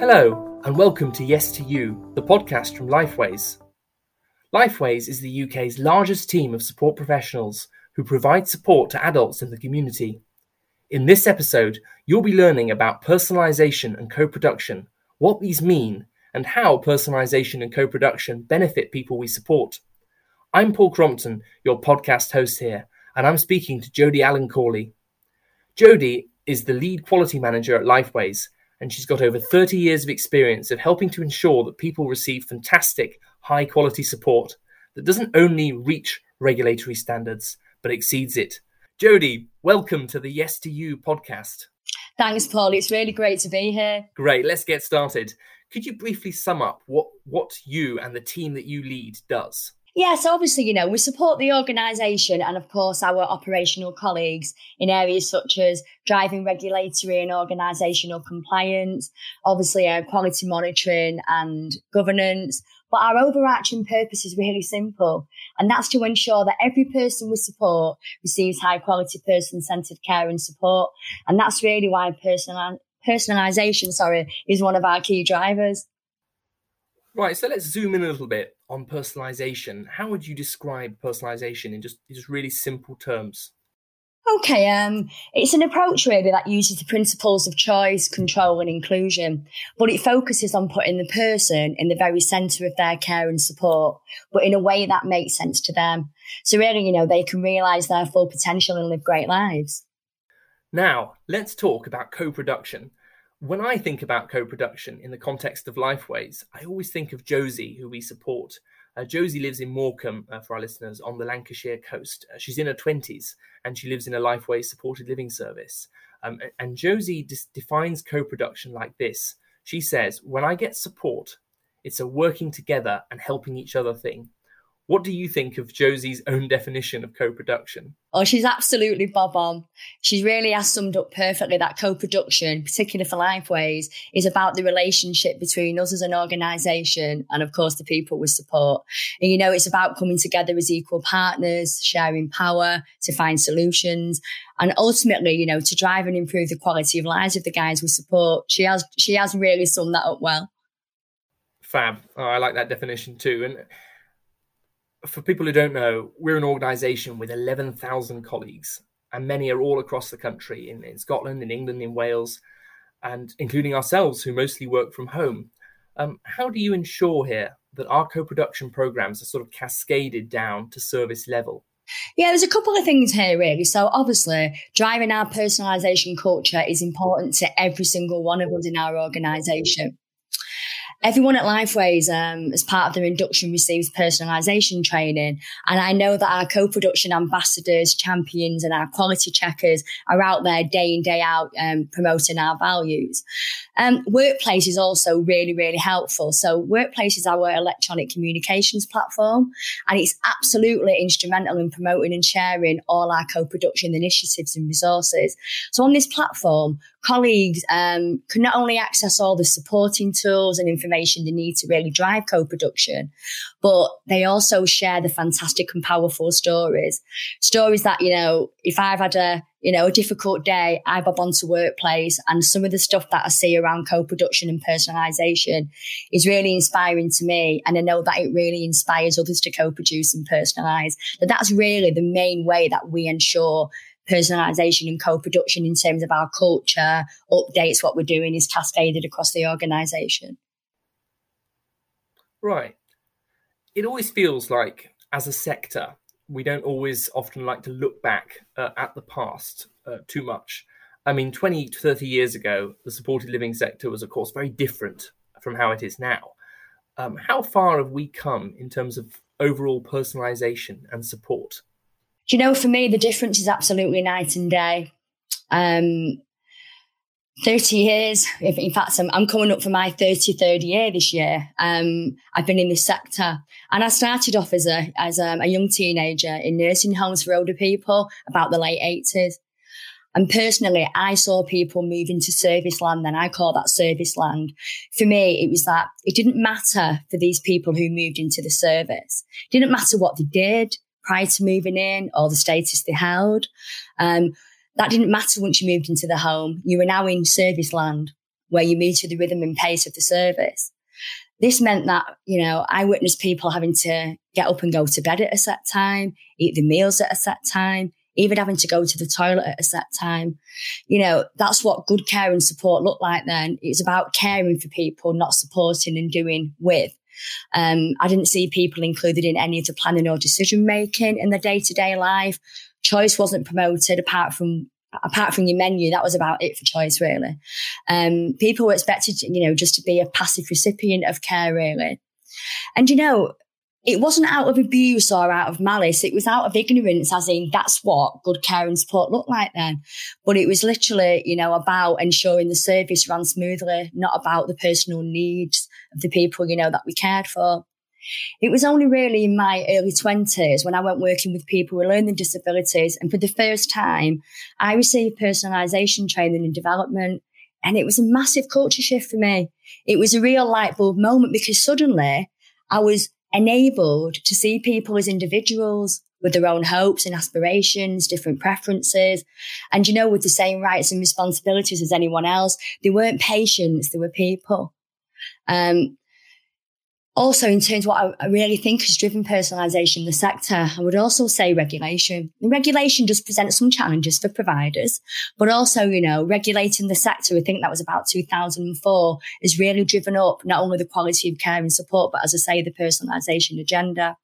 Hello, and welcome to Yes to You, the podcast from Lifeways. Lifeways is the UK's largest team of support professionals who provide support to adults in the community. In this episode, you'll be learning about personalisation and co production, what these mean, and how personalisation and co production benefit people we support. I'm Paul Crompton, your podcast host here, and I'm speaking to Jodie Allen Cawley. Jodie is the lead quality manager at Lifeways, and she's got over 30 years of experience of helping to ensure that people receive fantastic, high quality support that doesn't only reach regulatory standards, but exceeds it. Jodie, welcome to the Yes to You podcast. Thanks, Paul. It's really great to be here. Great. Let's get started. Could you briefly sum up what, what you and the team that you lead does? Yeah, so obviously, you know, we support the organisation and, of course, our operational colleagues in areas such as driving regulatory and organisational compliance, obviously, uh, quality monitoring and governance. But our overarching purpose is really simple, and that's to ensure that every person we support receives high quality person centred care and support. And that's really why personal, personalisation, sorry, is one of our key drivers. Right, so let's zoom in a little bit on personalization. How would you describe personalization in just, just really simple terms? Okay, um, it's an approach really that uses the principles of choice, control, and inclusion, but it focuses on putting the person in the very centre of their care and support, but in a way that makes sense to them. So really, you know, they can realise their full potential and live great lives. Now, let's talk about co-production when I think about co production in the context of Lifeways, I always think of Josie, who we support. Uh, Josie lives in Morecambe, uh, for our listeners, on the Lancashire coast. Uh, she's in her 20s and she lives in a Lifeways supported living service. Um, and Josie dis- defines co production like this She says, When I get support, it's a working together and helping each other thing. What do you think of Josie's own definition of co production? Oh, she's absolutely bob on. She really has summed up perfectly that co production, particularly for Lifeways, is about the relationship between us as an organisation and, of course, the people we support. And, you know, it's about coming together as equal partners, sharing power to find solutions, and ultimately, you know, to drive and improve the quality of lives of the guys we support. She has, she has really summed that up well. Fab. Oh, I like that definition too. And for people who don't know, we're an organisation with 11,000 colleagues, and many are all across the country in, in, Scotland, in England, in Wales, and including ourselves who mostly work from home. Um, how do you ensure here that our co production programs are sort of cascaded down to service level? Yeah, there's a couple of things here, really. So, obviously, driving our personalisation culture is important to every single one of us in our organisation. Everyone at Lifeways, um, as part of their induction, receives personalisation training. And I know that our co-production ambassadors, champions, and our quality checkers are out there day in, day out, um, promoting our values. Um, Workplace is also really, really helpful. So Workplace is our electronic communications platform, and it's absolutely instrumental in promoting and sharing all our co-production initiatives and resources. So on this platform, colleagues um, can not only access all the supporting tools and information they need to really drive co-production, but they also share the fantastic and powerful stories. Stories that, you know, if I've had a, you know, a difficult day, I bob onto workplace and some of the stuff that I see around co-production and personalization is really inspiring to me. And I know that it really inspires others to co-produce and personalize. That that's really the main way that we ensure personalization and co-production in terms of our culture, updates, what we're doing is cascaded across the organization. Right. It always feels like, as a sector, we don't always often like to look back uh, at the past uh, too much. I mean, 20 to 30 years ago, the supported living sector was, of course, very different from how it is now. Um, how far have we come in terms of overall personalization and support? Do you know, for me, the difference is absolutely night and day. Um, 30 years. In fact, I'm, I'm, coming up for my 33rd year this year. Um, I've been in this sector and I started off as a, as a, a young teenager in nursing homes for older people about the late 80s. And personally, I saw people move into service land and I call that service land. For me, it was that it didn't matter for these people who moved into the service. It didn't matter what they did prior to moving in or the status they held. Um, that didn't matter once you moved into the home. You were now in service land. where you move to the rhythm and pace of the service. This meant that, you know, I witnessed people having to get up and go to bed at a set time, eat the meals at a set time, even having to go to the toilet at a set time. You know, that's what good care and support looked like then. It's about caring for people, not supporting and doing with. Um, I didn't see people included in any of the planning or decision making in their day to day life. Choice wasn't promoted apart from apart from your menu, that was about it for choice, really. Um, people were expected, you know, just to be a passive recipient of care, really. And, you know, it wasn't out of abuse or out of malice. It was out of ignorance, as in that's what good care and support looked like then. But it was literally, you know, about ensuring the service ran smoothly, not about the personal needs of the people, you know, that we cared for. It was only really in my early 20s when I went working with people with learning disabilities. And for the first time, I received personalisation training and development. And it was a massive culture shift for me. It was a real light bulb moment because suddenly I was enabled to see people as individuals with their own hopes and aspirations, different preferences, and you know, with the same rights and responsibilities as anyone else. They weren't patients, they were people. Um, also, in terms of what I really think has driven personalisation in the sector, I would also say regulation. Regulation does present some challenges for providers, but also, you know, regulating the sector, I think that was about 2004, has really driven up not only the quality of care and support, but as I say, the personalisation agenda.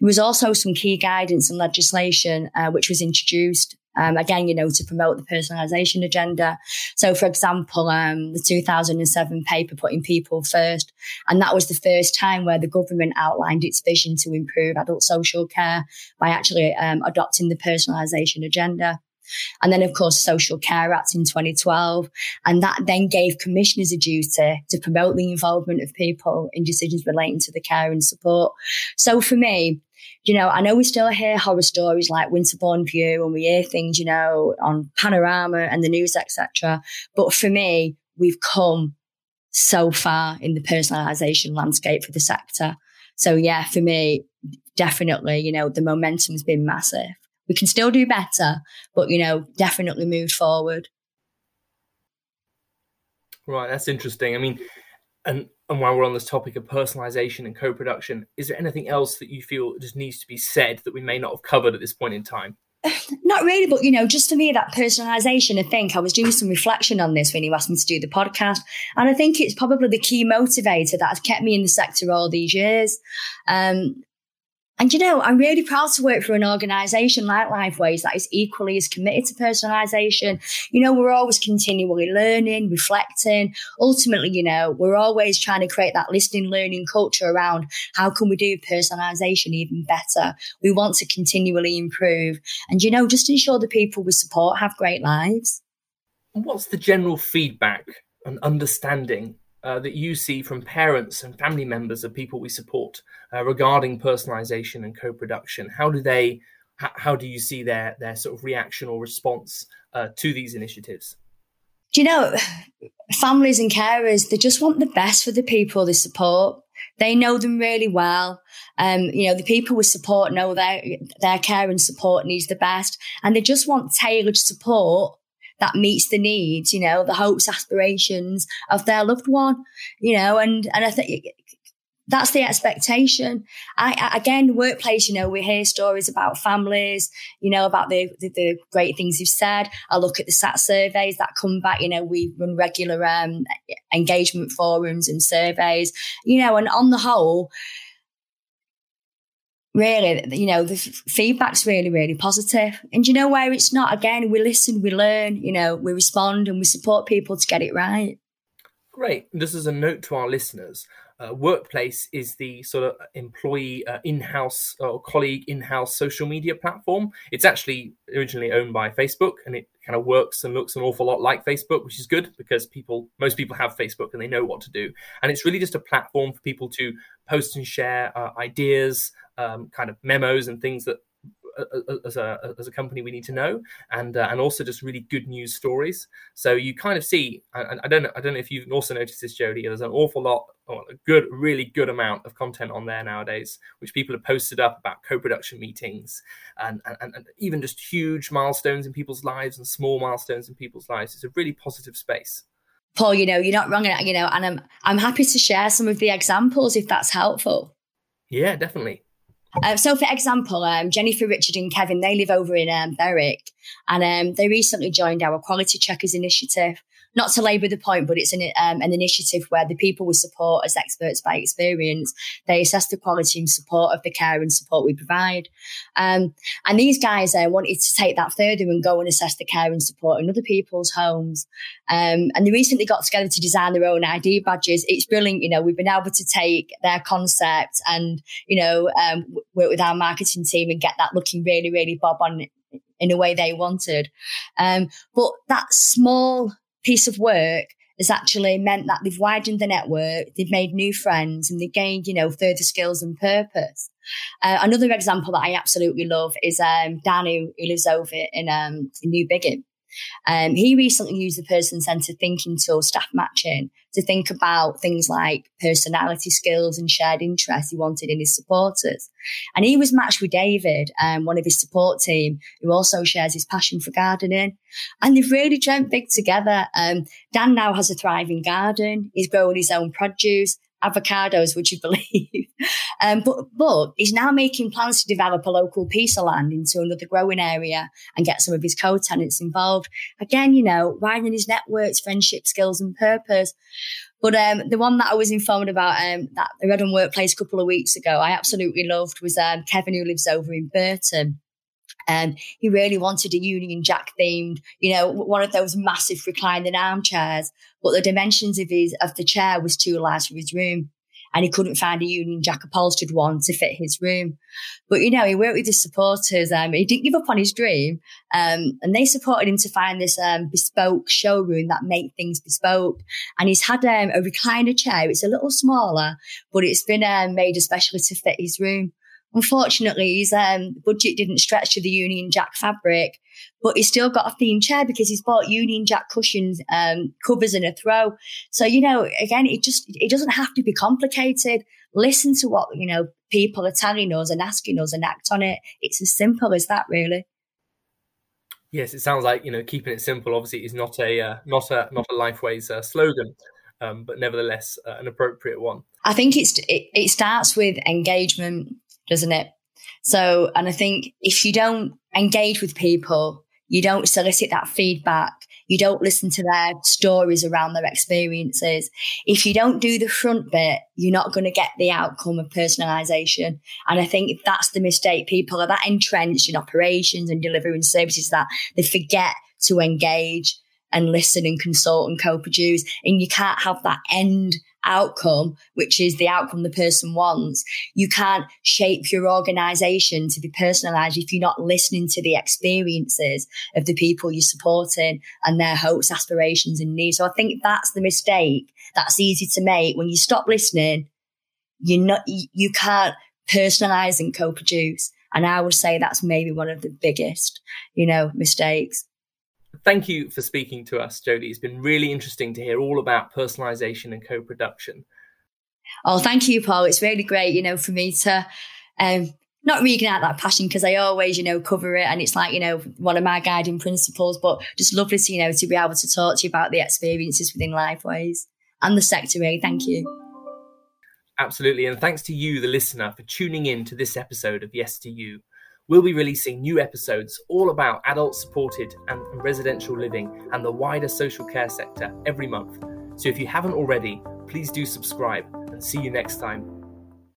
There was also some key guidance and legislation uh, which was introduced um, again, you know, to promote the personalisation agenda. So, for example, um, the 2007 paper putting people first, and that was the first time where the government outlined its vision to improve adult social care by actually um, adopting the personalisation agenda. And then, of course, Social Care Act in 2012. And that then gave commissioners a duty to promote the involvement of people in decisions relating to the care and support. So for me, you know, I know we still hear horror stories like Winterbourne View and we hear things, you know, on Panorama and the news, etc. But for me, we've come so far in the personalisation landscape for the sector. So yeah, for me, definitely, you know, the momentum's been massive. We can still do better, but you know, definitely moved forward. Right, that's interesting. I mean, and and while we're on this topic of personalization and co-production, is there anything else that you feel just needs to be said that we may not have covered at this point in time? Not really, but you know, just for me, that personalization, I think I was doing some reflection on this when you asked me to do the podcast. And I think it's probably the key motivator that has kept me in the sector all these years. Um, and you know, I'm really proud to work for an organization like Lifeways that is equally as committed to personalization. You know, we're always continually learning, reflecting. Ultimately, you know, we're always trying to create that listening, learning culture around how can we do personalization even better. We want to continually improve and, you know, just ensure the people we support have great lives. What's the general feedback and understanding uh, that you see from parents and family members of people we support uh, regarding personalization and co-production? How do they? How, do you see their their sort of reaction or response uh, to these initiatives? Do you know, families and carers they just want the best for the people they support. They know them really well. Um, you know, the people we support know their their care and support needs the best, and they just want tailored support that meets the needs, you know, the hopes, aspirations of their loved one, you know, and, and I think that's the expectation. I, I, again, workplace, you know, we hear stories about families, you know, about the, the, the, great things you've said. I look at the SAT surveys that come back, you know, we run regular um, engagement forums and surveys, you know, and on the whole, really, you know, the f- feedback's really, really positive. And you know where it's not? Again, we listen, we learn, you know, we respond and we support people to get it right. Great. This is a note to our listeners. Uh, Workplace is the sort of employee uh, in-house or colleague in-house social media platform. It's actually originally owned by Facebook, and it kind of works and looks an awful lot like Facebook, which is good because people, most people have Facebook and they know what to do. And it's really just a platform for people to post and share uh, ideas, um, kind of memos and things that as a as a company we need to know, and uh, and also just really good news stories. So you kind of see, I, I don't know, I don't know if you've also noticed this, Jodie. There's an awful lot, or a good, really good amount of content on there nowadays, which people have posted up about co-production meetings and and, and even just huge milestones in people's lives and small milestones in people's lives. It's a really positive space. Paul, you know, you're not wrong, you know, and I'm I'm happy to share some of the examples if that's helpful. Yeah, definitely. Uh, so, for example, um, Jennifer, Richard, and Kevin, they live over in um, Berwick, and um, they recently joined our Quality Checkers initiative not to labour the point, but it's an, um, an initiative where the people we support as experts by experience, they assess the quality and support of the care and support we provide. Um, and these guys uh, wanted to take that further and go and assess the care and support in other people's homes. Um, and they recently got together to design their own ID badges. It's brilliant. You know, we've been able to take their concept and, you know, um, work with our marketing team and get that looking really, really bob on in a way they wanted. Um, but that small piece of work has actually meant that they've widened the network, they've made new friends, and they've gained, you know, further skills and purpose. Uh, another example that I absolutely love is um, Dan, who, who lives over in, um, Newbiggin. Um, he recently used the person centered thinking tool, staff matching, to think about things like personality skills and shared interests he wanted in his supporters. And he was matched with David, um, one of his support team, who also shares his passion for gardening. And they've really dreamt big together. Um, Dan now has a thriving garden. He's growing his own produce avocados, would you believe? um, but, but he's now making plans to develop a local piece of land into another growing area and get some of his co-tenants involved. Again, you know, widening his networks, friendship skills and purpose. But um, the one that I was informed about um, that I read on Workplace a couple of weeks ago, I absolutely loved was um, Kevin, who lives over in Burton. And he really wanted a Union Jack themed, you know, one of those massive reclining armchairs. But the dimensions of his of the chair was too large for his room, and he couldn't find a Union Jack upholstered one to fit his room. But you know, he worked with his supporters. Um, he didn't give up on his dream, um, and they supported him to find this um, bespoke showroom that made things bespoke. And he's had um, a recliner chair. It's a little smaller, but it's been um, made especially to fit his room. Unfortunately, his um, budget didn't stretch to the Union Jack fabric, but he's still got a themed chair because he's bought Union Jack cushions, um, covers and a throw. So, you know, again, it just, it doesn't have to be complicated. Listen to what, you know, people are telling us and asking us and act on it. It's as simple as that, really. Yes, it sounds like, you know, keeping it simple obviously is not a, uh, not a, not a Lifeways uh, slogan. Um, but nevertheless, uh, an appropriate one. I think it's it, it starts with engagement doesn't it? So, and I think if you don't engage with people, you don't solicit that feedback, you don't listen to their stories around their experiences. If you don't do the front bit, you're not going to get the outcome of personalization. And I think that's the mistake. People are that entrenched in operations and delivering services that they forget to engage and listen and consult and co-produce. And you can't have that end outcome, which is the outcome the person wants. You can't shape your organization to be personalized if you're not listening to the experiences of the people you're supporting and their hopes, aspirations and needs. So I think that's the mistake that's easy to make when you stop listening. You're not, you can't personalize and co-produce. And I would say that's maybe one of the biggest, you know, mistakes. Thank you for speaking to us, Jodie. It's been really interesting to hear all about personalization and co production. Oh, thank you, Paul. It's really great, you know, for me to um, not reignite that passion because I always, you know, cover it and it's like, you know, one of my guiding principles, but just lovely to, you know, to be able to talk to you about the experiences within Lifeways and the sector, really. Thank you. Absolutely. And thanks to you, the listener, for tuning in to this episode of Yes to You. We'll be releasing new episodes all about adult supported and residential living and the wider social care sector every month. So if you haven't already, please do subscribe and see you next time